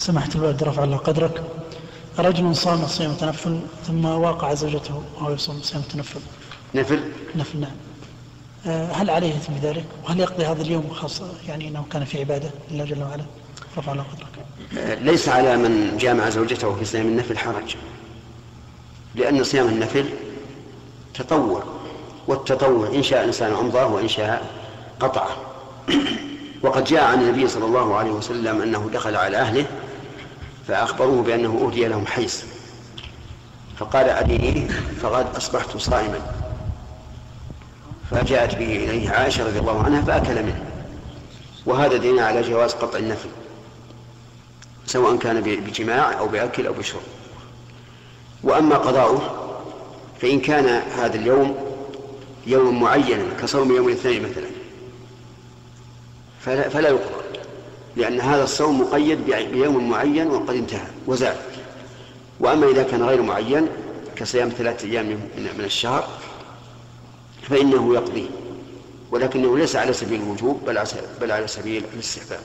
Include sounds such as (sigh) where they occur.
سمحت الوالد رفع الله قدرك. رجل صام صيام تنفل ثم واقع زوجته وهو يصوم صيام تنفل. نفل؟ نفل نعم. آه، هل عليه إثم بذلك وهل يقضي هذا اليوم خاصة يعني أنه كان في عبادة لله جل وعلا؟ رفع الله قدرك. ليس على من جامع زوجته في صيام النفل حرج. لأن صيام النفل تطوع والتطوع إن شاء الإنسان أمضاه وإن شاء قطعه. (clears throat) وقد جاء عن النبي صلى الله عليه وسلم أنه دخل على أهله فأخبروه بأنه أهدي لهم حيث. فقال أبي فقد أصبحت صائما. فجاءت به إليه عائشة رضي الله عنها فأكل منه. وهذا دين على جواز قطع النفل. سواء كان بجماع أو بأكل أو بشرب. وأما قضاؤه فإن كان هذا اليوم يوم معين كصوم يوم الاثنين مثلا فلا, فلا يقضى. لأن هذا الصوم مقيد بيوم معين وقد انتهى وزال وأما إذا كان غير معين كصيام ثلاثة أيام من الشهر فإنه يقضي ولكنه ليس على سبيل الوجوب بل على سبيل الاستحباب.